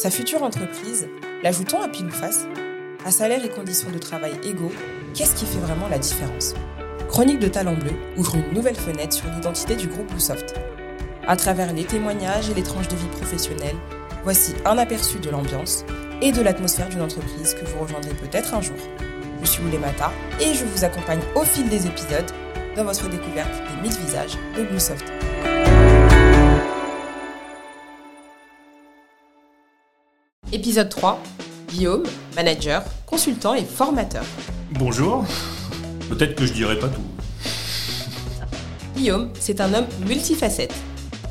Sa future entreprise, l'ajoutons à pile face À salaire et conditions de travail égaux, qu'est-ce qui fait vraiment la différence? Chronique de Talent Bleu ouvre une nouvelle fenêtre sur l'identité du groupe Bluesoft. À travers les témoignages et les tranches de vie professionnelle, voici un aperçu de l'ambiance et de l'atmosphère d'une entreprise que vous rejoindrez peut-être un jour. Je suis Oulemata et je vous accompagne au fil des épisodes dans votre découverte des 1000 visages de Bluesoft. Épisode 3. Guillaume, manager, consultant et formateur. Bonjour. Peut-être que je dirai pas tout. Guillaume, c'est un homme multifacette.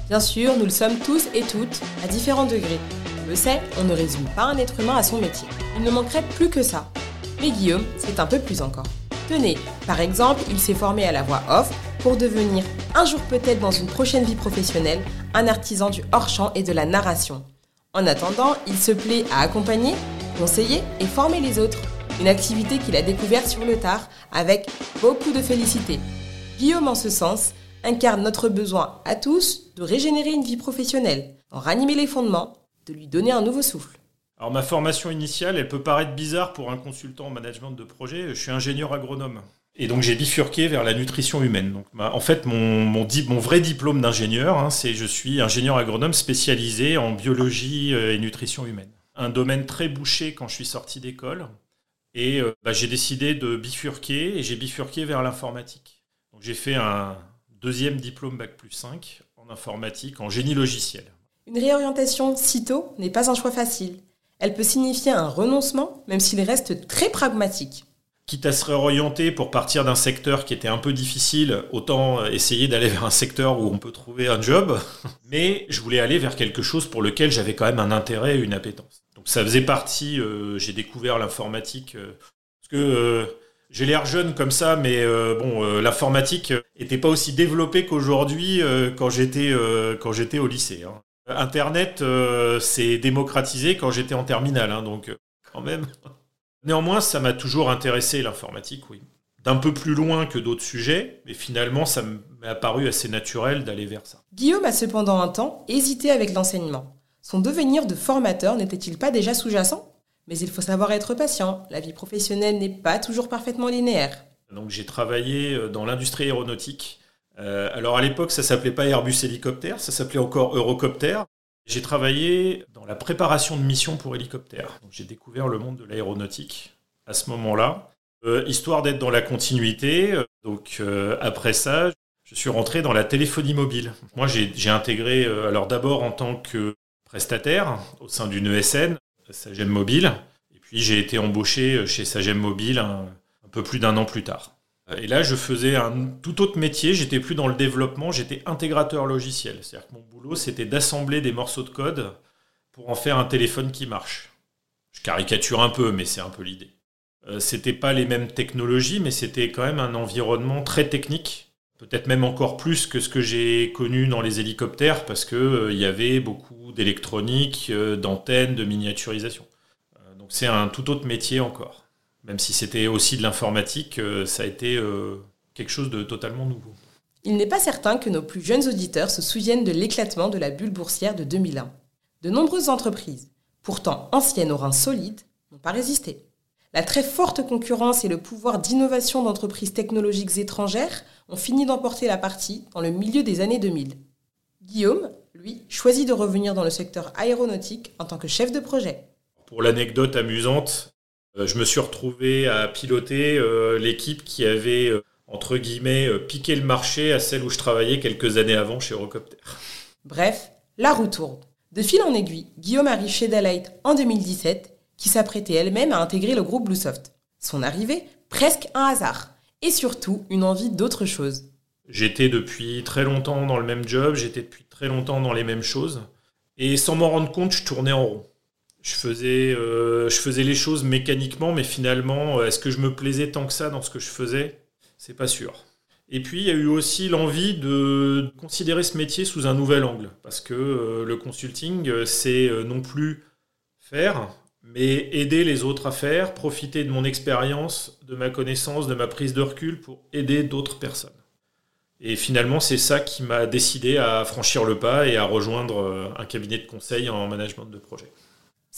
Bien sûr, nous le sommes tous et toutes à différents degrés. On le sait, on ne résume pas un être humain à son métier. Il ne manquerait plus que ça. Mais Guillaume, c'est un peu plus encore. Tenez, par exemple, il s'est formé à la voix off pour devenir, un jour peut-être dans une prochaine vie professionnelle, un artisan du hors-champ et de la narration. En attendant, il se plaît à accompagner, conseiller et former les autres. Une activité qu'il a découverte sur le tard avec beaucoup de félicité. Guillaume, en ce sens, incarne notre besoin à tous de régénérer une vie professionnelle, en ranimer les fondements, de lui donner un nouveau souffle. Alors ma formation initiale, elle peut paraître bizarre pour un consultant en management de projet. Je suis ingénieur agronome. Et donc j'ai bifurqué vers la nutrition humaine. Donc, en fait, mon, vrai diplôme d'ingénieur, hein, c'est je suis ingénieur agronome spécialisé en biologie euh, et nutrition humaine. Un domaine très bouché quand je suis sorti d'école. Et euh, bah, j'ai décidé de bifurquer et j'ai bifurqué vers l'informatique. Donc j'ai fait un deuxième diplôme Bac plus 5 en informatique, en génie logiciel. Une réorientation si tôt n'est pas un choix facile. Elle peut signifier un renoncement, même s'il reste très pragmatique quitte à se réorienter pour partir d'un secteur qui était un peu difficile, autant essayer d'aller vers un secteur où on peut trouver un job. Mais je voulais aller vers quelque chose pour lequel j'avais quand même un intérêt et une appétence. Donc ça faisait partie, euh, j'ai découvert l'informatique, euh, parce que euh, j'ai l'air jeune comme ça, mais bon, l'informatique n'était pas aussi développée qu'aujourd'hui quand j'étais quand au lycée. Hein. Internet s'est démocratisé quand j'étais en terminale, hein, donc quand même. Néanmoins, ça m'a toujours intéressé l'informatique, oui. D'un peu plus loin que d'autres sujets, mais finalement, ça m'est apparu assez naturel d'aller vers ça. Guillaume a cependant un temps hésité avec l'enseignement. Son devenir de formateur n'était-il pas déjà sous-jacent? Mais il faut savoir être patient, la vie professionnelle n'est pas toujours parfaitement linéaire. Donc j'ai travaillé euh, dans l'industrie aéronautique. Euh, alors à l'époque, ça s'appelait pas Airbus hélicoptère, ça s'appelait encore Eurocopter. J'ai travaillé dans la préparation de missions pour hélicoptères. J'ai découvert le monde de l'aéronautique à ce moment-là. Euh, histoire d'être dans la continuité, euh, donc euh, après ça, je suis rentré dans la téléphonie mobile. Moi, j'ai intégré, alors d'abord en tant que prestataire au sein d'une ESN, Sagem Mobile, et puis j'ai été embauché chez Sagem Mobile un peu plus d'un an plus tard. Et là, je faisais un tout autre métier. J'étais plus dans le développement, j'étais intégrateur logiciel. C'est-à-dire que mon boulot, c'était d'assembler des morceaux de code pour en faire un téléphone qui marche. Je caricature un peu, mais c'est un peu l'idée. Euh, c'était pas les mêmes technologies, mais c'était quand même un environnement très technique. Peut-être même encore plus que ce que j'ai connu dans les hélicoptères, parce qu'il euh, y avait beaucoup d'électronique, euh, d'antennes, de miniaturisation. donc c'est un tout autre métier encore. Même si c'était aussi de l'informatique, euh, ça a été euh, quelque chose de totalement nouveau. Il n'est pas certain que nos plus jeunes auditeurs se souviennent de l'éclatement de la bulle boursière de 2001. De nombreuses entreprises, pourtant anciennes aux reins solides, n'ont pas résisté. La très forte concurrence et le pouvoir d'innovation d'entreprises technologiques étrangères ont fini d'emporter la partie dans le milieu des années 2000. Guillaume, lui, choisit de revenir dans le secteur aéronautique en tant que chef de projet. Pour l'anecdote amusante, je me suis retrouvé à piloter euh, l'équipe qui avait, euh, entre guillemets, piqué le marché à celle où je travaillais quelques années avant chez Eurocopter. Bref, la roue tourne. De fil en aiguille, Guillaume arrive chez Dalight en 2017, qui s'apprêtait elle-même à intégrer le groupe Bluesoft. Son arrivée, presque un hasard, et surtout une envie d'autre chose. J'étais depuis très longtemps dans le même job, j'étais depuis très longtemps dans les mêmes choses, et sans m'en rendre compte, je tournais en rond je faisais, euh, je faisais les choses mécaniquement, mais finalement, euh, est-ce que je me plaisais tant que ça dans ce que je faisais? C'est pas sûr. Et puis, il y a eu aussi l'envie de considérer ce métier sous un nouvel angle, parce que euh, le consulting, c'est non plus faire, mais aider les autres à faire, profiter de mon expérience, de ma connaissance, de ma prise de recul pour aider d'autres personnes. Et finalement, c'est ça qui m'a décidé à franchir le pas et à rejoindre un cabinet de conseil en management de projet.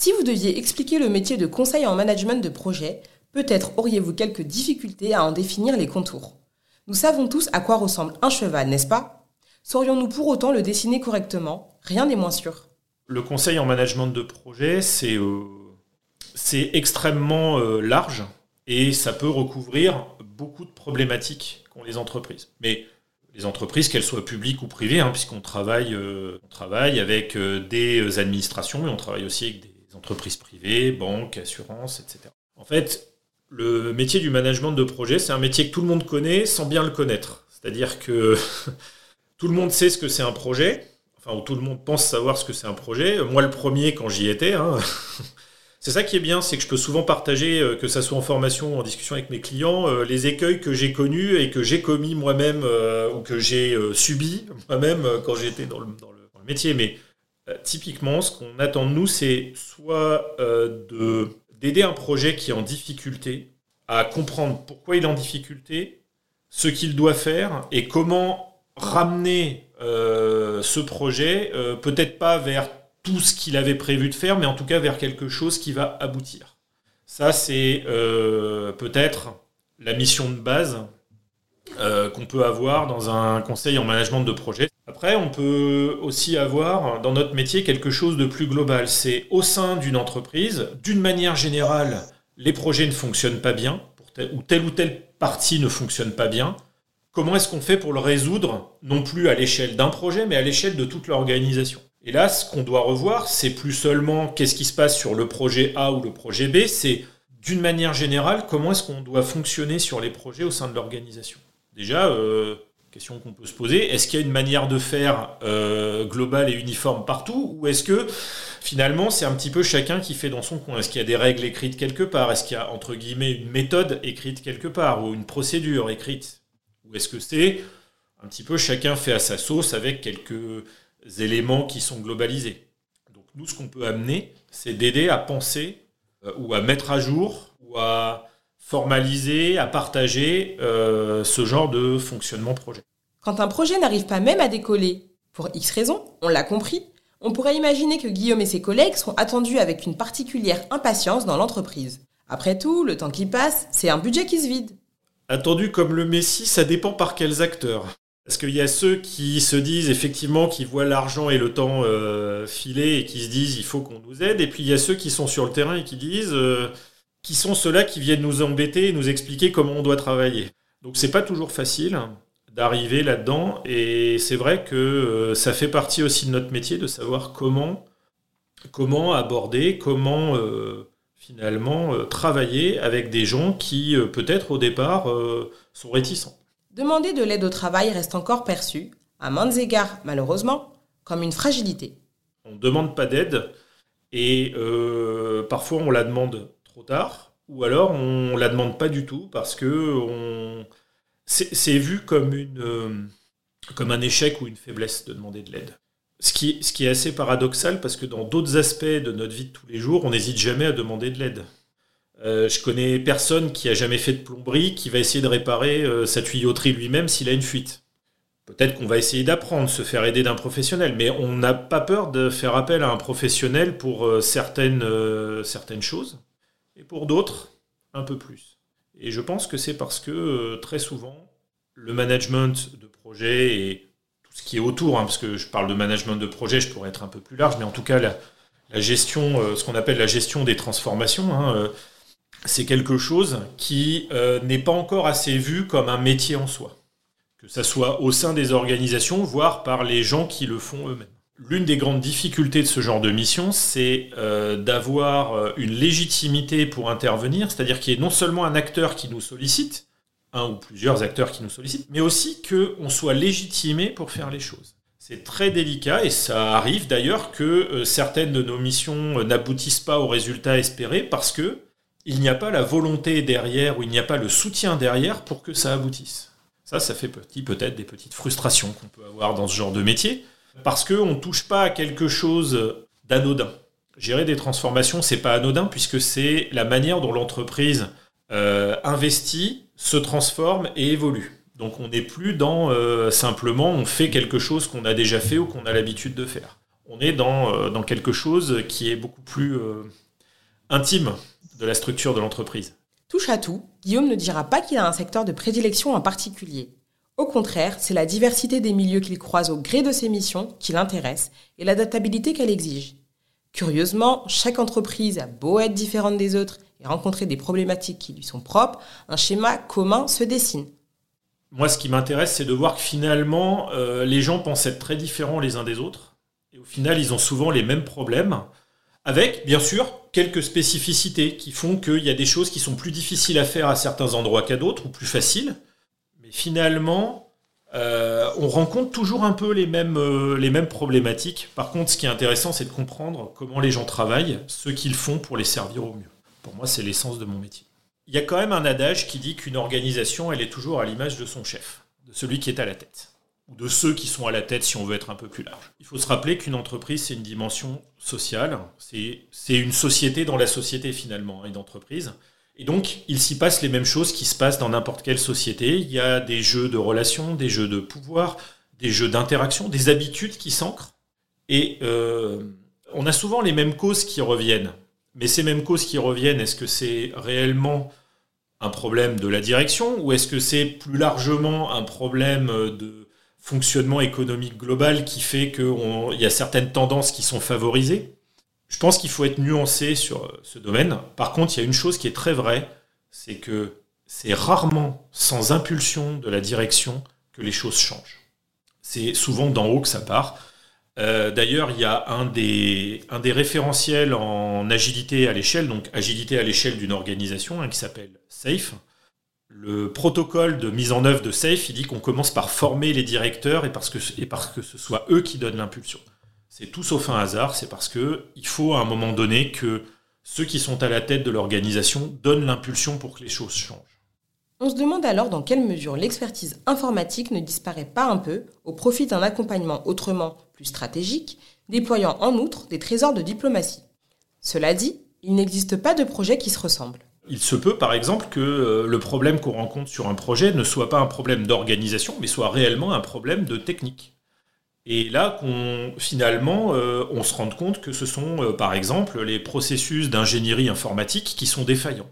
Si vous deviez expliquer le métier de conseil en management de projet, peut-être auriez-vous quelques difficultés à en définir les contours. Nous savons tous à quoi ressemble un cheval, n'est-ce pas? Saurions-nous pour autant le dessiner correctement? Rien n'est moins sûr. Le conseil en management de projet, c'est euh, extrêmement euh, large et ça peut recouvrir beaucoup de problématiques qu'ont les entreprises. Mais les entreprises, qu'elles soient publiques ou privées, hein, puisqu'on travaille, euh, travaille avec des administrations, mais on travaille aussi avec des entreprises privées, banques, assurances, etc. En fait, le métier du management de projet, c'est un métier que tout le monde connaît sans bien le connaître. C'est-à-dire que tout le monde sait ce que c'est un projet, enfin, tout le monde pense savoir ce que c'est un projet. Moi, le premier, quand j'y étais, hein, C'est ça qui est bien, c'est que je peux souvent partager, euh, que ça soit en formation ou en discussion avec mes clients, euh, les écueils que j'ai connus et que j'ai commis moi-même euh, ou que j'ai subi moi-même quand j'étais dans le, dans, le, métier. Mais typiquement, ce qu'on attend de nous, c'est soit de d'aider un projet qui est en difficulté à comprendre pourquoi il est en difficulté, ce qu'il doit faire et comment ramener ce projet, peut-être pas vers tout ce qu'il avait prévu de faire, mais en tout cas vers quelque chose qui va aboutir. Ça, c'est euh, peut-être la mission de base euh, qu'on peut avoir dans un conseil en management de projet. Après, on peut aussi avoir dans notre métier quelque chose de plus global. C'est au sein d'une entreprise, d'une manière générale, les projets ne fonctionnent pas bien, ou telle ou telle partie ne fonctionne pas bien. Comment est-ce qu'on fait pour le résoudre, non plus à l'échelle d'un projet, mais à l'échelle de toute l'organisation? Et là, ce qu'on doit revoir, c'est plus seulement qu'est-ce qui se passe sur le projet A ou le projet B, c'est d'une manière générale comment est-ce qu'on doit fonctionner sur les projets au sein de l'organisation? Déjà, euh, question qu'on peut se poser, est-ce qu'il y a une manière de faire euh, globale et uniforme partout ou est-ce que finalement c'est un petit peu chacun qui fait dans son coin? Est-ce qu'il y a des règles écrites quelque part? Est-ce qu'il y a entre guillemets une méthode écrite quelque part ou une procédure écrite? Ou est-ce que c'est un petit peu chacun fait à sa sauce avec quelques éléments qui sont globalisés? Donc nous, ce qu'on peut amener, c'est d'aider à penser euh, ou à mettre à jour ou à formaliser, à partager euh, ce genre de fonctionnement projet. Quand un projet n'arrive pas même à décoller, pour X raisons, on l'a compris, on pourrait imaginer que Guillaume et ses collègues sont attendus avec une particulière impatience dans l'entreprise. Après tout, le temps qui passe, c'est un budget qui se vide. Attendu comme le Messie, ça dépend par quels acteurs. Parce qu'il y a ceux qui se disent effectivement qui voient l'argent et le temps euh, filer et qui se disent il faut qu'on nous aide. Et puis il y a ceux qui sont sur le terrain et qui disent euh, qui sont ceux-là qui viennent nous embêter et nous expliquer comment on doit travailler. Donc c'est pas toujours facile d'arriver là-dedans. Et c'est vrai que euh, ça fait partie aussi de notre métier de savoir comment comment aborder, comment finalement travailler avec des gens qui peut-être au départ sont réticents. Demander de l'aide au travail reste encore perçu, à maintes égards malheureusement, comme une fragilité. On ne demande pas d'aide et euh, parfois on la demande trop tard ou alors on la demande pas du tout parce que c'est vu comme, une, euh, comme un échec ou une faiblesse de demander de l'aide. Ce qui, ce qui est assez paradoxal parce que dans d'autres aspects de notre vie de tous les jours, on n'hésite jamais à demander de l'aide. Euh, je connais personne qui a jamais fait de plomberie qui va essayer de réparer euh, sa tuyauterie lui-même s'il a une fuite. Peut-être qu'on va essayer d'apprendre, se faire aider d'un professionnel, mais on n'a pas peur de faire appel à un professionnel pour certaines, certaines choses, et pour d'autres, un peu plus. Et je pense que c'est parce que très souvent, le management de projet et tout ce qui est autour, hein, parce que je parle de management de projet, je pourrais être un peu plus large, mais en tout cas, la, gestion, ce qu'on appelle la gestion des transformations, hein, c'est quelque chose qui euh, n'est pas encore assez vu comme un métier en soi, que ça soit au sein des organisations, voire par les gens qui le font eux-mêmes. L'une des grandes difficultés de ce genre de mission, c'est euh, d'avoir euh, une légitimité pour intervenir, c'est-à-dire qu'il y ait non seulement un acteur qui nous sollicite, un ou plusieurs acteurs qui nous sollicitent, mais aussi qu'on soit légitimé pour faire les choses. C'est très délicat et ça arrive d'ailleurs que certaines de nos missions n'aboutissent pas aux résultats espérés parce que il n'y a pas la volonté derrière ou il n'y a pas le soutien derrière pour que ça aboutisse. Ça, ça fait peut-être des petites frustrations qu'on peut avoir dans ce genre de métier, parce qu'on ne touche pas à quelque chose d'anodin. Gérer des transformations, c'est pas anodin, puisque c'est la manière dont l'entreprise euh, investit, se transforme et évolue. Donc on n'est plus dans euh, simplement on fait quelque chose qu'on a déjà fait ou qu'on a l'habitude de faire. on est dans, dans quelque chose qui est beaucoup plus intime de la structure de l'entreprise. Touche à tout, Guillaume ne dira pas qu'il a un secteur de prédilection en particulier. Au contraire, c'est la diversité des milieux qu'il croise au gré de ses missions qui l'intéresse et l'adaptabilité qu'elle exige. Curieusement, chaque entreprise a beau être différente des autres et rencontrer des problématiques qui lui sont propres, un schéma commun se dessine. Moi, ce qui m'intéresse, c'est de voir que finalement, euh, les gens pensent être très différents les uns des autres. Et au final, ils ont souvent les mêmes problèmes, avec, bien sûr, quelques spécificités qui font qu'il y a des choses qui sont plus difficiles à faire à certains endroits qu'à d'autres, ou plus faciles. Finalement, euh, on rencontre toujours un peu les mêmes, euh, les mêmes problématiques. Par contre, ce qui est intéressant, c'est de comprendre comment les gens travaillent, ce qu'ils font pour les servir au mieux. Pour moi, c'est l'essence de mon métier. Il y a quand même un adage qui dit qu'une organisation, elle est toujours à l'image de son chef, de celui qui est à la tête, ou de ceux qui sont à la tête si on veut être un peu plus large. Il faut se rappeler qu'une entreprise, c'est une dimension sociale, c'est une société dans la société finalement, une entreprise. Et donc, il s'y passe les mêmes choses qui se passent dans n'importe quelle société. Il y a des jeux de relations, des jeux de pouvoir, des jeux d'interaction, des habitudes qui s'ancrent. Et euh, on a souvent les mêmes causes qui reviennent. Mais ces mêmes causes qui reviennent, est-ce que c'est réellement un problème de la direction ou est-ce que c'est plus largement un problème de fonctionnement économique global qui fait qu'il y a certaines tendances qui sont favorisées? Je pense qu'il faut être nuancé sur euh, ce domaine. Par contre, il y a une chose qui est très vraie, c'est que c'est rarement sans impulsion de la direction que les choses changent. C'est souvent d'en haut que ça part. Euh, d'ailleurs, il y a un des, un des référentiels en agilité à l'échelle, donc agilité à l'échelle d'une organisation, hein, qui s'appelle SAFE. Le protocole de mise en œuvre de SAFE, il dit qu'on commence par former les directeurs et parce que, et parce que ce soit eux qui donnent l'impulsion. C'est tout sauf un hasard, c'est parce que il faut à un moment donné que ceux qui sont à la tête de l'organisation donnent l'impulsion pour que les choses changent. On se demande alors dans quelle mesure l'expertise informatique ne disparaît pas un peu au profit d'un accompagnement autrement plus stratégique, déployant en outre des trésors de diplomatie. Cela dit, il n'existe pas de projet qui se ressemble. Il se peut par exemple que euh, le problème qu'on rencontre sur un projet ne soit pas un problème d'organisation, mais soit réellement un problème de technique. Et là, qu'on, finalement, euh, on se rend compte que ce sont, euh, par exemple, les processus d'ingénierie informatique qui sont défaillants.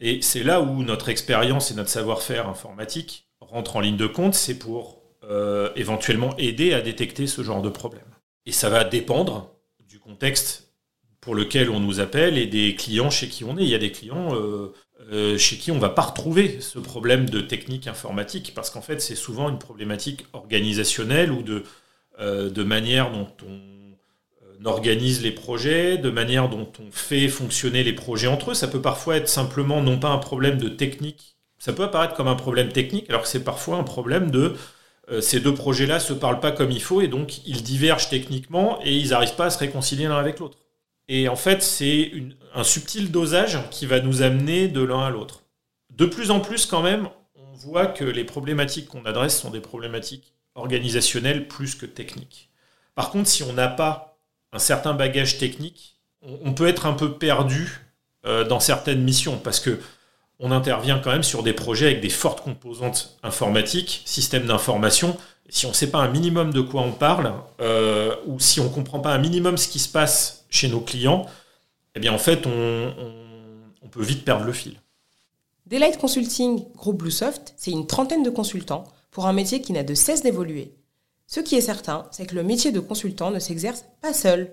Et c'est là où notre expérience et notre savoir-faire informatique rentrent en ligne de compte, c'est pour euh, éventuellement aider à détecter ce genre de problème. Et ça va dépendre du contexte pour lequel on nous appelle et des clients chez qui on est. Il y a des clients chez qui on ne va pas retrouver ce problème de technique informatique, parce qu'en fait, c'est souvent une problématique organisationnelle ou de de manière dont on euh, organise les projets, de manière dont on fait fonctionner les projets entre eux. Ça peut parfois être simplement non pas un problème de technique, ça peut apparaître comme un problème technique, alors que c'est parfois un problème de euh, ces deux projets-là se parlent pas comme il faut et donc ils divergent techniquement et ils n'arrivent pas à se réconcilier l'un avec l'autre. Et en fait, c'est un subtil dosage qui va nous amener de l'un à l'autre. De plus en plus, quand même, on voit que les problématiques qu'on adresse sont des problématiques organisationnel plus que technique. Par contre, si on n'a pas un certain bagage technique, on, peut être un peu perdu euh, dans certaines missions parce que on intervient quand même sur des projets avec des fortes composantes informatiques, systèmes d'information. Si on ne sait pas un minimum de quoi on parle, euh, ou si on ne comprend pas un minimum ce qui se passe chez nos clients, eh bien en fait, on, peut vite perdre le fil. Daylight Consulting, groupe Bluesoft, c'est une trentaine de consultants pour un métier qui n'a de cesse d'évoluer. Ce qui est certain, c'est que le métier de consultant ne s'exerce pas seul.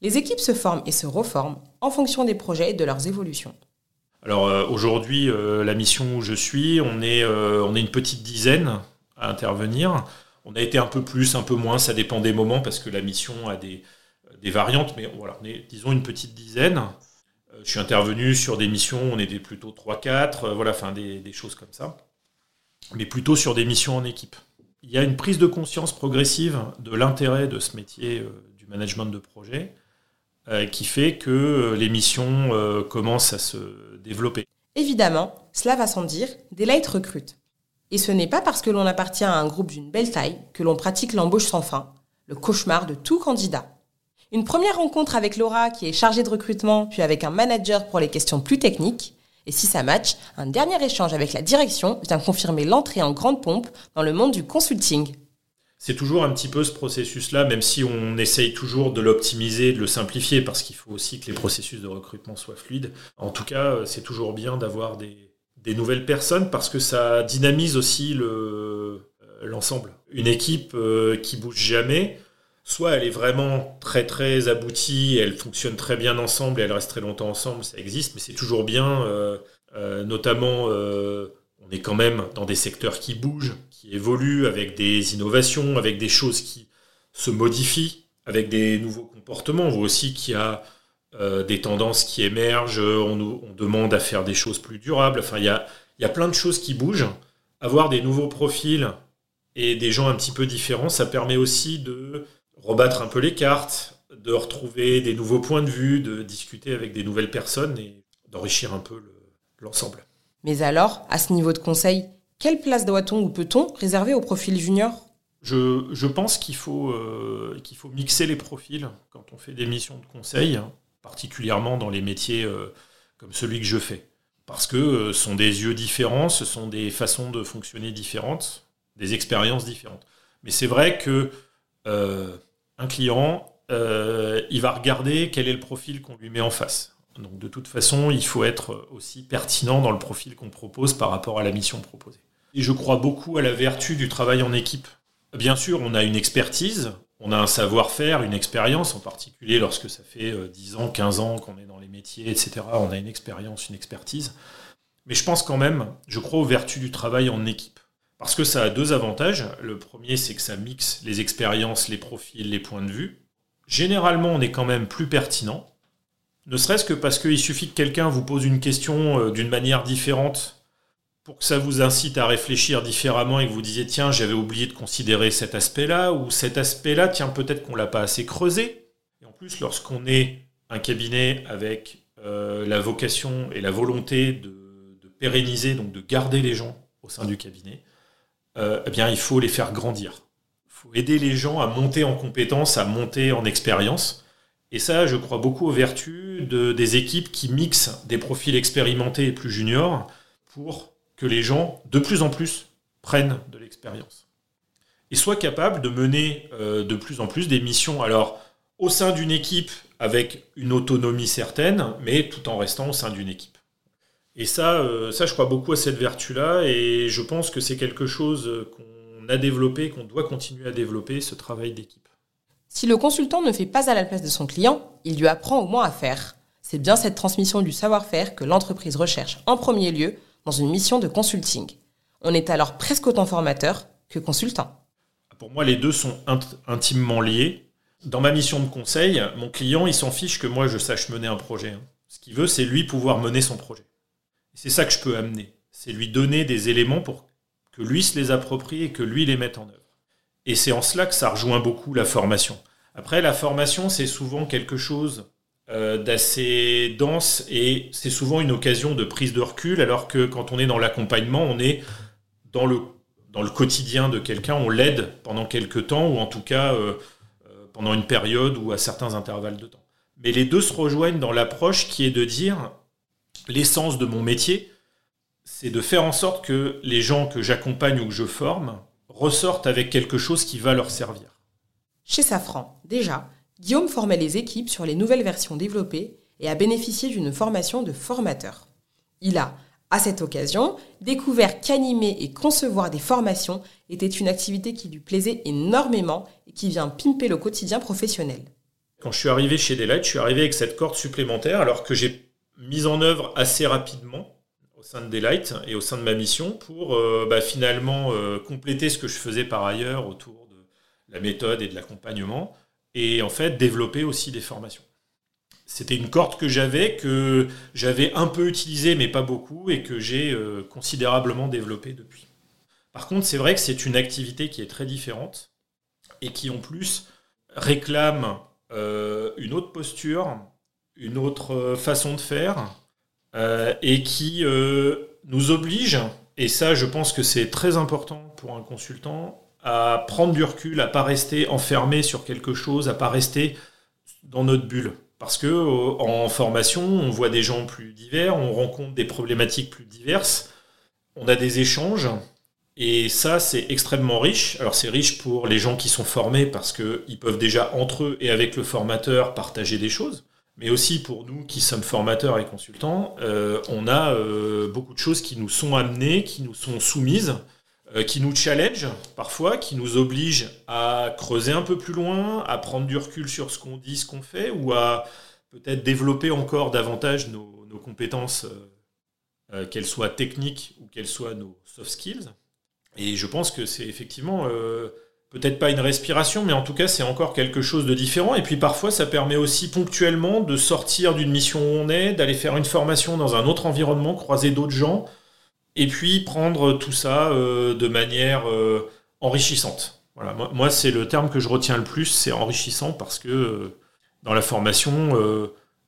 Les équipes se forment et se reforment en fonction des projets et de leurs évolutions. Alors euh, aujourd'hui, euh, la mission où je suis, on est, euh, on est une petite dizaine à intervenir. On a été un peu plus, un peu moins, ça dépend des moments parce que la mission a des, des variantes, mais voilà, on est disons une petite dizaine. je suis intervenu sur des missions, on était plutôt 3-4, voilà, enfin des, des choses comme ça mais plutôt sur des missions en équipe. Il y a une prise de conscience progressive de l'intérêt de ce métier euh, du management de projet euh, qui fait que euh, les missions commencent à se développer. Évidemment, cela va sans dire, Daylight recrute. Et ce n'est pas parce que l'on appartient à un groupe d'une belle taille que l'on pratique l'embauche sans fin, le cauchemar de tout candidat. Une première rencontre avec Laura, qui est chargée de recrutement, puis avec un manager pour les questions plus techniques, et si ça match, un dernier échange avec la direction vient confirmer l'entrée en grande pompe dans le monde du consulting. c'est toujours un petit peu ce processus-là, même si on essaye toujours de l'optimiser, de le simplifier, parce qu'il faut aussi que les processus de recrutement soient fluides. En tout cas, c'est toujours bien d'avoir des, nouvelles personnes, parce que ça dynamise aussi euh, l'ensemble. Une équipe euh, qui bouge jamais, soit elle est vraiment très très aboutie, elle fonctionne très bien ensemble et elle reste très longtemps ensemble, ça existe, mais c'est toujours bien, euh, notamment on est quand même dans des secteurs qui bougent, qui évoluent avec des innovations, avec des choses qui se modifient, avec des nouveaux comportements. On voit aussi qu'il y a euh, des tendances qui émergent, on, demande à faire des choses plus durables. Enfin, il il y a plein de choses qui bougent. Avoir des nouveaux profils et des gens un petit peu différents, ça permet aussi de rebattre un peu les cartes, de retrouver des nouveaux points de vue, de discuter avec des nouvelles personnes et d'enrichir un peu l'ensemble. Mais alors, à ce niveau de conseil, quelle place doit-on ou peut-on réserver au profil junior? Je, pense qu'il faut, euh, qu'il faut mixer les profils quand on fait des missions de conseil, particulièrement dans les métiers euh, comme celui que je fais. Parce que euh, ce sont des yeux différents, ce sont des façons de fonctionner différentes, des expériences différentes. Mais c'est vrai que un client, il va regarder quel est le profil qu'on lui met en face. Donc de toute façon, il faut être aussi pertinent dans le profil qu'on propose par rapport à la mission proposée. Et je crois beaucoup à la vertu du travail en équipe. Bien sûr, on a une expertise, on a un savoir-faire, une expérience, en particulier lorsque ça fait 10 euh, ans, 15 ans qu'on est dans les métiers, etc. On a une expérience, une expertise. Mais je pense quand même, je crois aux vertus du travail en équipe. Parce que ça a deux avantages. Le premier, c'est que ça mixe les expériences, les profils, les points de vue. Généralement, on est quand même plus pertinent. Ne serait-ce que parce qu'il suffit que quelqu'un vous pose une question euh, d'une manière différente pour que ça vous incite à réfléchir différemment et que vous disiez tiens j'avais oublié de considérer cet aspect-là ou cet aspect-là tiens peut-être qu'on l'a pas assez creusé. Et en plus lorsqu'on est un cabinet avec euh, la vocation et la volonté de, pérenniser donc de garder les gens au sein du cabinet, euh, eh bien il faut les faire grandir. Il faut aider les gens à monter en compétences, à monter en expérience. Et ça, je crois beaucoup aux vertus de, des équipes qui mixent des profils expérimentés et plus juniors pour que les gens, de plus en plus, prennent de l'expérience. Et soient capables de mener euh, de plus en plus des missions, alors au sein d'une équipe avec une autonomie certaine, mais tout en restant au sein d'une équipe. Et ça, euh, ça, je crois beaucoup à cette vertu-là, et je pense que c'est quelque chose qu'on a développé, qu'on doit continuer à développer, ce travail d'équipe. Si le consultant ne fait pas à la place de son client, il lui apprend au moins à faire. C'est bien cette transmission du savoir-faire que l'entreprise recherche en premier lieu dans une mission de consulting. On est alors presque autant formateur que consultant. Pour moi, les deux sont intimement liés. Dans ma mission de conseil, mon client, il s'en fiche que moi, je sache mener un projet. Hein. Ce qu'il veut, c'est lui pouvoir mener son projet. C'est ça que je peux amener. C'est lui donner des éléments pour que lui se les approprie et que lui les mette en œuvre. Et c'est en cela que ça rejoint beaucoup la formation. Après, la formation, c'est souvent quelque chose euh, d'assez dense et c'est souvent une occasion de prise de recul, alors que quand on est dans l'accompagnement, on est dans le, quotidien de quelqu'un, on l'aide pendant quelques temps, ou en tout cas euh, euh, pendant une période ou à certains intervalles de temps. Mais les deux se rejoignent dans l'approche qui est de dire l'essence de mon métier, c'est de faire en sorte que les gens que j'accompagne ou que je forme ressortent avec quelque chose qui va leur servir. Chez Safran, déjà, Guillaume formait les équipes sur les nouvelles versions développées et a bénéficié d'une formation de formateur. Il a, à cette occasion, découvert qu'animer et concevoir des formations était une activité qui lui plaisait énormément et qui vient pimper le quotidien professionnel. Quand je suis arrivé chez Delight, je suis arrivé avec cette corde supplémentaire alors que j'ai mis en œuvre assez rapidement sein de Delight et au sein de ma mission pour euh, bah, finalement euh, compléter ce que je faisais par ailleurs autour de la méthode et de l'accompagnement et en fait développer aussi des formations. C'était une corde que j'avais, que j'avais un peu utilisée mais pas beaucoup et que j'ai euh, considérablement développée depuis. Par contre, c'est vrai que c'est une activité qui est très différente et qui en plus réclame une autre posture, une autre façon de faire, euh, et qui euh, nous oblige, et ça je pense que c'est très important pour un consultant, à prendre du recul, à pas rester enfermé sur quelque chose, à pas rester dans notre bulle. Parce que euh, en formation, on voit des gens plus divers, on rencontre des problématiques plus diverses, on a des échanges, Et ça, c'est extrêmement riche. Alors c'est riche pour les gens qui sont formés parce qu'ils peuvent déjà entre eux et avec le formateur partager des choses. Mais aussi pour nous qui sommes formateurs et consultants, euh, on a euh, beaucoup de choses qui nous sont amenées, qui nous sont soumises, euh, qui nous challenge parfois, qui nous obligent à creuser un peu plus loin, à prendre du recul sur ce qu'on dit, ce qu'on fait, ou à peut-être développer encore davantage nos, compétences, qu'elles soient techniques ou qu'elles soient nos soft skills. Et je pense que c'est effectivement peut-être pas une respiration, mais en tout cas c'est encore quelque chose de différent. Et puis parfois ça permet aussi ponctuellement de sortir d'une mission où on est, d'aller faire une formation dans un autre environnement, croiser d'autres gens, et puis prendre tout ça euh, de manière euh, enrichissante. Voilà, moi, c'est le terme que je retiens le plus, c'est enrichissant parce que dans la formation,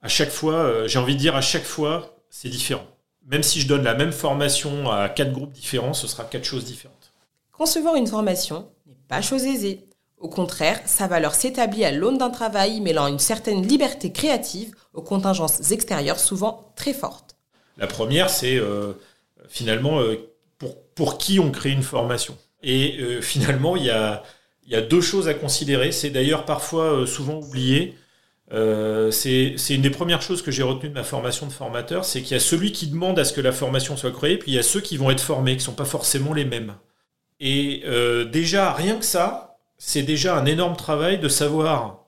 à chaque fois, j'ai envie de dire à chaque fois, c'est différent. Même si je donne la même formation à quatre groupes différents, ce sera quatre choses différentes. Concevoir une formation pas chose aisée. Au contraire, sa valeur s'établit à l'aune d'un travail mêlant une certaine liberté créative aux contingences extérieures souvent très fortes. La première, c'est euh, finalement euh, pour, pour, qui on crée une formation. Et euh, finalement, il y a, y a, deux choses à considérer. C'est d'ailleurs parfois souvent oublié. c'est une des premières choses que j'ai retenues de ma formation de formateur, c'est qu'il y a celui qui demande à ce que la formation soit créée, puis il y a ceux qui vont être formés, qui ne sont pas forcément les mêmes. Et euh, déjà, rien que ça, c'est déjà un énorme travail de savoir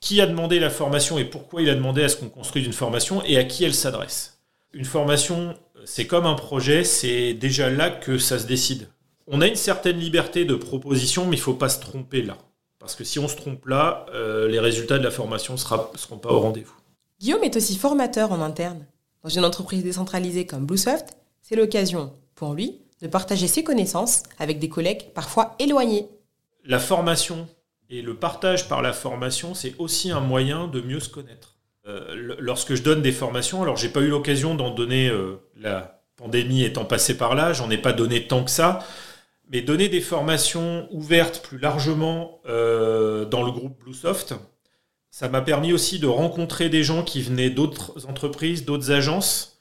qui a demandé la formation et pourquoi il a demandé à ce qu'on construise une formation et à qui elle s'adresse. Une formation, c'est comme un projet, c'est déjà là que ça se décide. On a une certaine liberté de proposition, mais il ne faut pas se tromper là. Parce que si on se trompe là, euh, les résultats de la formation ne seront pas au rendez-vous. Guillaume est aussi formateur en interne. Dans une entreprise décentralisée comme Bluesoft, c'est l'occasion, pour lui, de partager ses connaissances avec des collègues parfois éloignés. La formation et le partage par la formation, c'est aussi un moyen de mieux se connaître. Euh, lorsque je donne des formations, alors j'ai pas eu l'occasion d'en donner, euh, la pandémie étant passée par là, j'en ai pas donné tant que ça, mais donner des formations ouvertes plus largement euh, dans le groupe Bluesoft, ça m'a permis aussi de rencontrer des gens qui venaient d'autres entreprises, d'autres agences,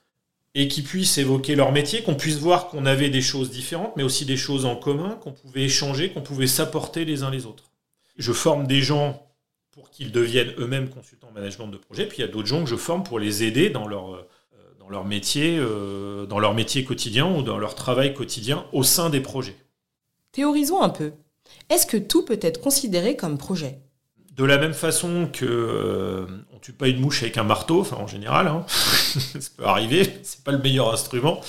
et qui puissent évoquer leur métier, qu'on puisse voir qu'on avait des choses différentes, mais aussi des choses en commun, qu'on pouvait échanger, qu'on pouvait s'apporter les uns les autres. Je forme des gens pour qu'ils deviennent eux-mêmes consultants en management de projet, puis il y a d'autres gens que je forme pour les aider dans leur, euh, dans leur, métier, euh, dans leur métier quotidien ou dans leur travail quotidien au sein des projets. Théorisons un peu. Est-ce que tout peut être considéré comme projet? De la même façon que euh, on tue pas une mouche avec un marteau, enfin en général, hein, ça peut arriver, c'est pas le meilleur instrument.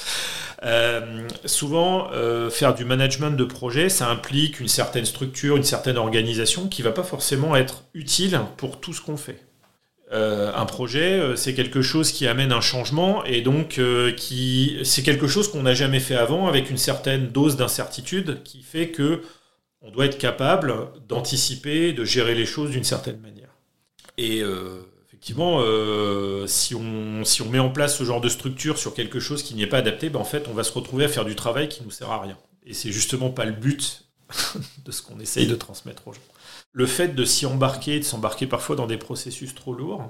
Euh, souvent, euh, faire du management de projet, ça implique une certaine structure, une certaine organisation qui va pas forcément être utile pour tout ce qu'on fait. un projet, c'est quelque chose qui amène un changement et donc qui c'est quelque chose qu'on n'a jamais fait avant avec une certaine dose d'incertitude qui fait que on doit être capable d'anticiper, de gérer les choses d'une certaine manière. Et euh, effectivement, euh, si, on, si on met en place ce genre de structure sur quelque chose qui n'y est pas adapté, ben en fait, on va se retrouver à faire du travail qui ne nous sert à rien. Et c'est justement pas le but de ce qu'on essaye de transmettre aux gens. Le fait de s'y embarquer, de s'embarquer parfois dans des processus trop lourds,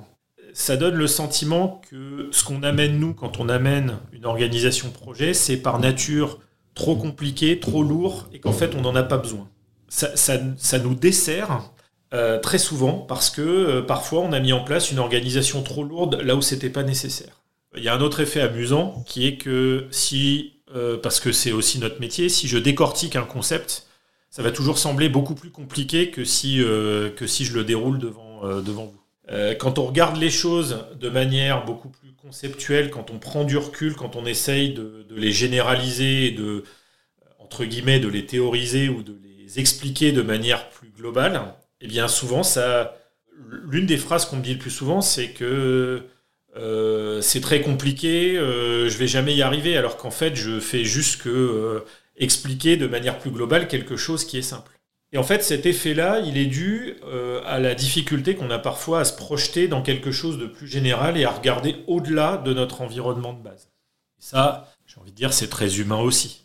ça donne le sentiment que ce qu'on amène nous quand on amène une organisation projet, c'est par nature trop compliqué, trop lourd, et qu'en fait on n'en a pas besoin ça, nous dessert euh, très souvent parce que euh, parfois on a mis en place une organisation trop lourde là où c'était pas nécessaire. Il y a un autre effet amusant qui est que si, euh, parce que c'est aussi notre métier, si je décortique un concept, ça va toujours sembler beaucoup plus compliqué que si, que si je le déroule devant, devant vous. quand on regarde les choses de manière beaucoup plus conceptuelle, quand on prend du recul, quand on essaye de, de les généraliser et de, entre guillemets, de les théoriser ou de les expliquer de manière plus globale, eh bien souvent, ça, l'une des phrases qu'on me dit le plus souvent, c'est que euh, c'est très compliqué, euh, je vais jamais y arriver, alors qu'en fait, je fais juste que euh, expliquer de manière plus globale quelque chose qui est simple. Et en fait, cet effet-là, il est dû à la difficulté qu'on a parfois à se projeter dans quelque chose de plus général et à regarder au-delà de notre environnement de base. Et ça, j'ai envie de dire, c'est très humain aussi.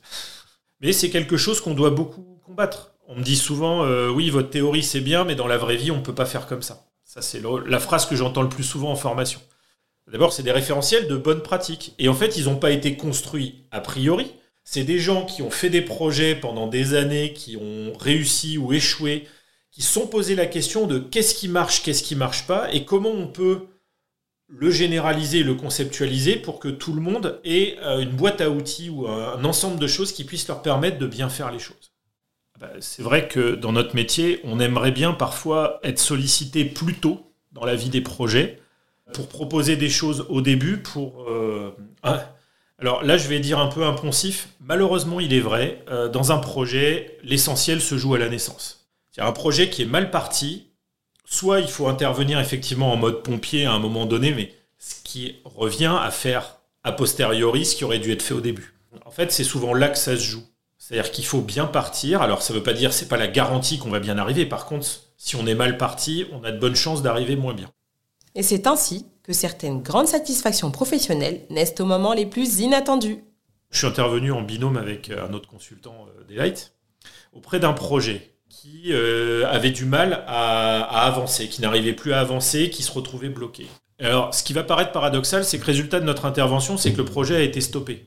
Mais c'est quelque chose qu'on doit beaucoup combattre. On me dit souvent, euh, oui, votre théorie c'est bien, mais dans la vraie vie, on ne peut pas faire comme ça. Ça, c'est la phrase que j'entends le plus souvent en formation. D'abord, c'est des référentiels de bonnes pratiques. Et en fait, ils n'ont pas été construits a priori. C'est des gens qui ont fait des projets pendant des années, qui ont réussi ou échoué, qui sont posé la question de qu'est-ce qui marche, qu'est-ce qui marche pas, et comment on peut le généraliser, le conceptualiser pour que tout le monde ait euh, une boîte à outils ou un ensemble de choses qui puissent leur permettre de bien faire les choses. Bah, c'est vrai que dans notre métier, on aimerait bien parfois être sollicité plus tôt dans la vie des projets pour proposer des choses au début pour... Euh, ah, alors là, je vais dire un peu imponsif. Malheureusement, il est vrai, euh, dans un projet, l'essentiel se joue à la naissance. C'est un projet qui est mal parti, soit il faut intervenir effectivement en mode pompier à un moment donné, mais ce qui revient à faire a posteriori ce qui aurait dû être fait au début. En fait, c'est souvent là que ça se joue. C'est-à-dire qu'il faut bien partir. Alors, ça ne veut pas dire c'est pas la garantie qu'on va bien arriver. Par contre, si on est mal parti, on a de bonnes chances d'arriver moins bien. Et c'est ainsi que certaines grandes satisfactions professionnelles naissent au moment les plus inattendus. Je suis intervenu en binôme avec un autre consultant euh, Daylight auprès d'un projet qui euh, avait du mal à, avancer, qui n'arrivait plus à avancer, qui se retrouvait bloqué. Alors, ce qui va paraître paradoxal, c'est que le résultat de notre intervention, c'est que le projet a été stoppé.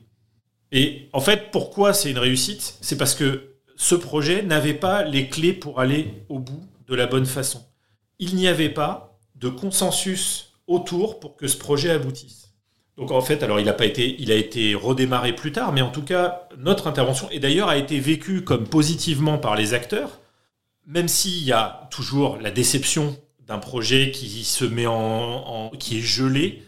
Et en fait, pourquoi c'est une réussite? C'est parce que ce projet n'avait pas les clés pour aller au bout de la bonne façon. Il n'y avait pas de consensus autour pour que ce projet aboutisse. Donc en fait, alors il a pas été, il a été redémarré plus tard, mais en tout cas, notre intervention, et d'ailleurs a été vécue comme positivement par les acteurs, même s'il y a toujours la déception d'un projet qui se met en, qui est gelé,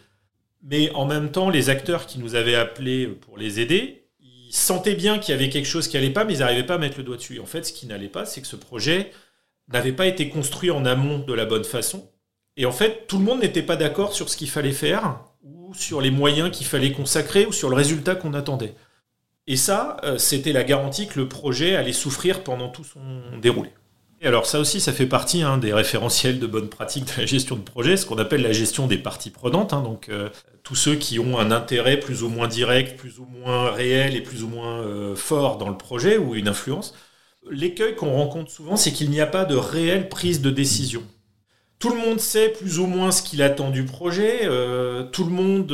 mais en même temps, les acteurs qui nous avaient appelés pour les aider, ils sentaient bien qu'il y avait quelque chose qui allait pas, mais ils n'arrivaient pas à mettre le doigt dessus. En fait, ce qui n'allait pas, c'est que ce projet n'avait pas été construit en amont de la bonne façon. Et en fait, tout le monde n'était pas d'accord sur ce qu'il fallait faire, ou sur les moyens qu'il fallait consacrer, ou sur le résultat qu'on attendait. Et ça, euh, c'était la garantie que le projet allait souffrir pendant tout son déroulé alors ça aussi, ça fait partie hein, des référentiels de bonne pratique de la gestion de projet, ce qu'on appelle la gestion des parties prenantes. Hein. donc euh, tous ceux qui ont un intérêt plus ou moins direct, plus ou moins réel et plus ou moins euh, fort dans le projet ou une influence. L'écueil qu'on rencontre souvent, c'est qu'il n'y a pas de réelle prise de décision. Tout le monde sait plus ou moins ce qu'il attend du projet, euh, tout le monde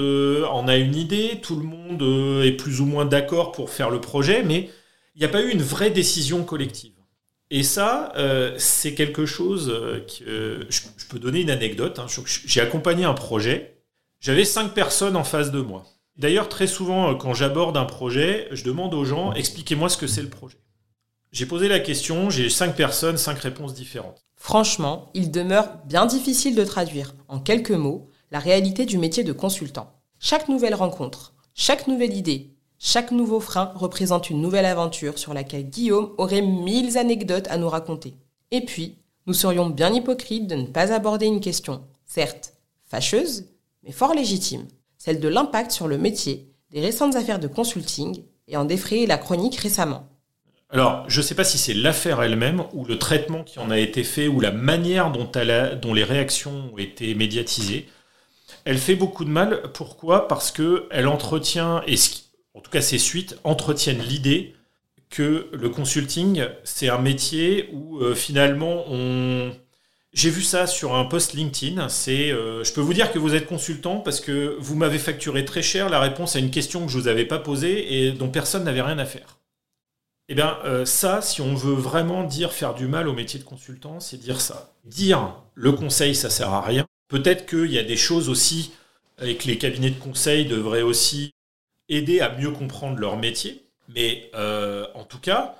en a une idée, tout le monde est plus ou moins d'accord pour faire le projet, mais il n'y a pas eu une vraie décision collective. Et ça, euh, c'est quelque chose euh, que je, peux donner une anecdote. Hein. J'ai accompagné un projet. J'avais cinq personnes en face de moi. D'ailleurs, très souvent, euh, quand j'aborde un projet, je demande aux gens expliquez-moi ce que c'est le projet. J'ai posé la question, j'ai cinq personnes, cinq réponses différentes. Franchement, il demeure bien difficile de traduire, en quelques mots, la réalité du métier de consultant. Chaque nouvelle rencontre, chaque nouvelle idée, chaque nouveau frein représente une nouvelle aventure sur laquelle Guillaume aurait mille anecdotes à nous raconter. Et puis, nous serions bien hypocrites de ne pas aborder une question, certes fâcheuse, mais fort légitime, celle de l'impact sur le métier des récentes affaires de consulting et en défrayer la chronique récemment. Alors, je ne sais pas si c'est l'affaire elle-même ou le traitement qui en a été fait ou la manière dont, dont les réactions ont été médiatisées. Elle fait beaucoup de mal. Pourquoi? Parce qu'elle entretient, et ce en tout cas ces suites, entretiennent l'idée que le consulting, c'est un métier où euh, finalement on... J'ai vu ça sur un post LinkedIn. C'est, euh, je peux vous dire que vous êtes consultant parce que vous m'avez facturé très cher la réponse à une question que je vous avais pas posée et dont personne n'avait rien à faire. Eh bien, euh, ça, si on veut vraiment dire faire du mal au métier de consultant, c'est dire ça. Dire le conseil, ça sert à rien. Peut-être qu'il y a des choses aussi et que les cabinets de conseil devraient aussi aider à mieux comprendre leur métier. Mais euh, en tout cas,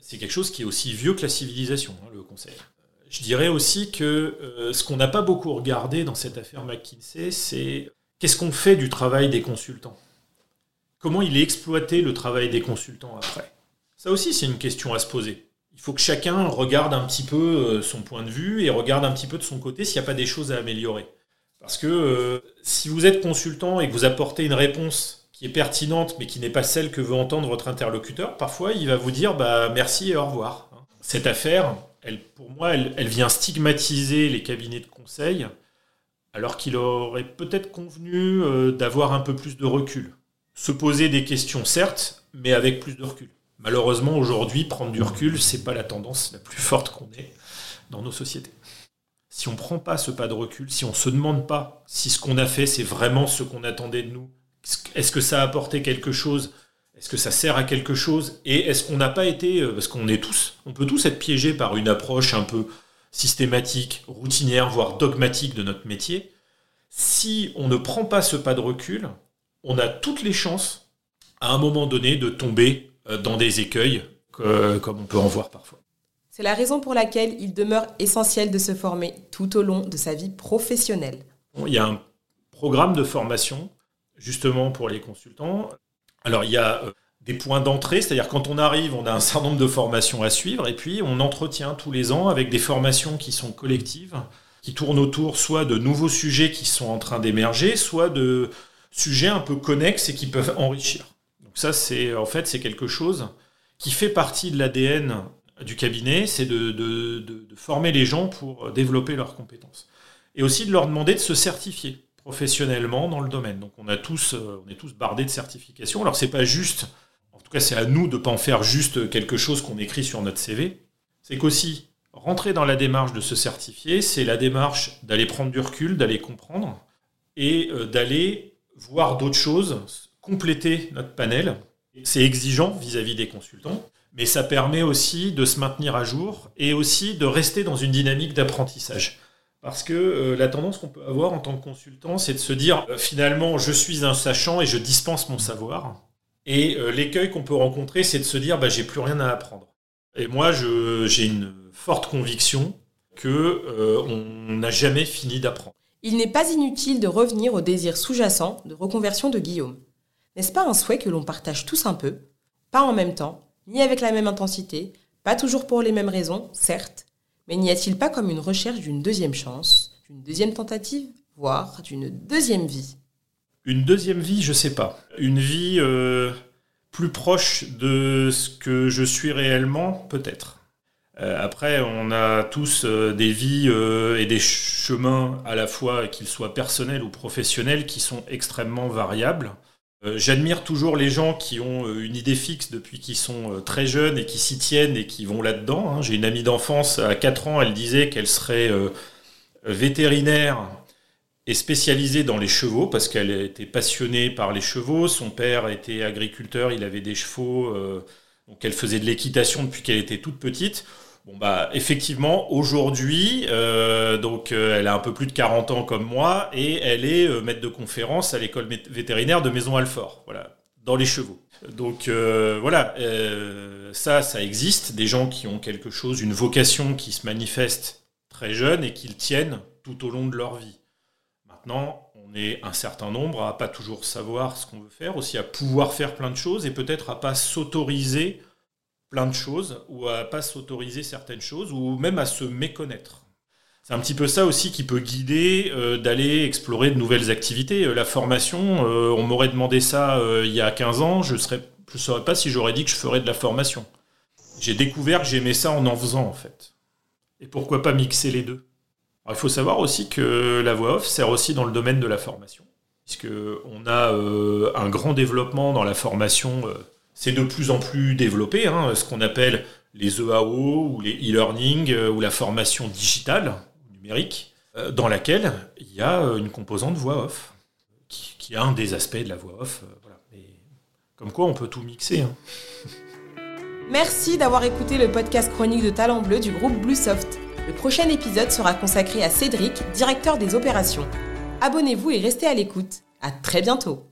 c'est quelque chose qui est aussi vieux que la civilisation, hein, le conseil. Je dirais aussi que euh, ce qu'on n'a pas beaucoup regardé dans cette affaire McKinsey, c'est qu'est-ce qu'on fait du travail des consultants? Comment il est exploité le travail des consultants après? Ça aussi, c'est une question à se poser. Il faut que chacun regarde un petit peu euh, son point de vue et regarde un petit peu de son côté s'il n'y a pas des choses à améliorer. Parce que si vous êtes consultant et que vous apportez une réponse qui est pertinente, mais qui n'est pas celle que veut entendre votre interlocuteur, parfois il va vous dire bah, merci et au revoir. Cette affaire, elle, pour moi, elle, elle vient stigmatiser les cabinets de conseil, alors qu'il aurait peut-être convenu euh, d'avoir un peu plus de recul. Se poser des questions, certes, mais avec plus de recul. Malheureusement, aujourd'hui, prendre du recul, c'est pas la tendance la plus forte qu'on ait dans nos sociétés. Si on prend pas ce pas de recul, si on se demande pas si ce qu'on a fait, c'est vraiment ce qu'on attendait de nous, est-ce que ça a apporté quelque chose? Est-ce que ça sert à quelque chose? Et est-ce qu'on n'a pas été, parce qu'on est tous, on peut tous être piégés par une approche un peu systématique, routinière, voire dogmatique de notre métier. Si on ne prend pas ce pas de recul, on a toutes les chances, à un moment donné, de tomber dans des écueils, comme on peut en voir parfois. C'est la raison pour laquelle il demeure essentiel de se former tout au long de sa vie professionnelle. Il y a un programme de formation justement pour les consultants. Alors il y a euh, des points d'entrée, c'est-à-dire quand on arrive, on a un certain nombre de formations à suivre, et puis on entretient tous les ans avec des formations qui sont collectives, qui tournent autour soit de nouveaux sujets qui sont en train d'émerger, soit de sujets un peu connexes et qui peuvent enrichir. Donc ça, c'est en fait c'est quelque chose qui fait partie de l'ADN du cabinet, c'est de, former les gens pour développer leurs compétences. Et aussi de leur demander de se certifier professionnellement dans le domaine. Donc on, a tous, euh, on est tous bardés de certifications. Alors c'est pas juste, en tout cas c'est à nous de ne pas en faire juste quelque chose qu'on écrit sur notre CV. C'est qu'aussi, rentrer dans la démarche de se certifier, c'est la démarche d'aller prendre du recul, d'aller comprendre et euh, d'aller voir d'autres choses, compléter notre panel. C'est exigeant vis à -vis des consultants mais ça permet aussi de se maintenir à jour et aussi de rester dans une dynamique d'apprentissage. Parce que euh, la tendance qu'on peut avoir en tant que consultant, c'est de se dire euh, finalement, je suis un sachant et je dispense mon savoir. Et euh, l'écueil qu'on peut rencontrer, c'est de se dire, bah, j'ai plus rien à apprendre. Et moi, j'ai une forte conviction que on n'a jamais fini d'apprendre. Il n'est pas inutile de revenir au désir sous-jacent de reconversion de Guillaume. N'est-ce pas un souhait que l'on partage tous un peu, pas en même temps, ni avec la même intensité, pas toujours pour les mêmes raisons, certes, mais n'y a-t-il pas comme une recherche d'une deuxième chance, d'une deuxième tentative, voire d'une deuxième vie? Une deuxième vie, je sais pas. Une vie euh, plus proche de ce que je suis réellement, peut-être. Euh, après, on a tous euh, des vies et des chemins, à la fois qu'ils soient personnels ou professionnels, qui sont extrêmement variables. Euh, j'admire toujours les gens qui ont euh, une idée fixe depuis qu'ils sont euh, très jeunes et qui s'y tiennent et qui vont là-dedans. Hein. J'ai une amie d'enfance, à 4 ans, elle disait qu'elle serait vétérinaire et spécialisée dans les chevaux parce qu'elle était passionnée par les chevaux. Son père était agriculteur, il avait des chevaux, donc elle faisait de l'équitation depuis qu'elle était toute petite. Bon bah effectivement aujourd'hui euh, donc euh, elle a un peu plus de 40 ans comme moi et elle est euh, maître de conférence à l'école vétérinaire de Maison Alfort voilà dans les chevaux. Donc voilà ça ça existe des gens qui ont quelque chose une vocation qui se manifeste très jeune et qu'ils tiennent tout au long de leur vie. Maintenant on est un certain nombre à pas toujours savoir ce qu'on veut faire aussi à pouvoir faire plein de choses et peut-être à pas s'autoriser plein de choses, ou à pas s'autoriser certaines choses, ou même à se méconnaître. C'est un petit peu ça aussi qui peut guider euh, d'aller explorer de nouvelles activités. Euh, la formation, euh, on m'aurait demandé ça il y a 15 ans, je ne je saurais pas si j'aurais dit que je ferais de la formation. J'ai découvert que j'aimais ça en en faisant en fait. Et pourquoi pas mixer les deux? Il faut savoir aussi que la voix off sert aussi dans le domaine de la formation, puisque on a un grand développement dans la formation c'est de plus en plus développé, hein, ce qu'on appelle les EAO ou les e-learning euh, ou la formation digitale, numérique, euh, dans laquelle il y a euh, une composante voix off, qui, est un des aspects de la voix off. comme quoi, on peut tout mixer. Hein. Merci d'avoir écouté le podcast chronique de Talent Bleu du groupe Bluesoft. Le prochain épisode sera consacré à Cédric, directeur des opérations. Abonnez-vous et restez à l'écoute. À très bientôt.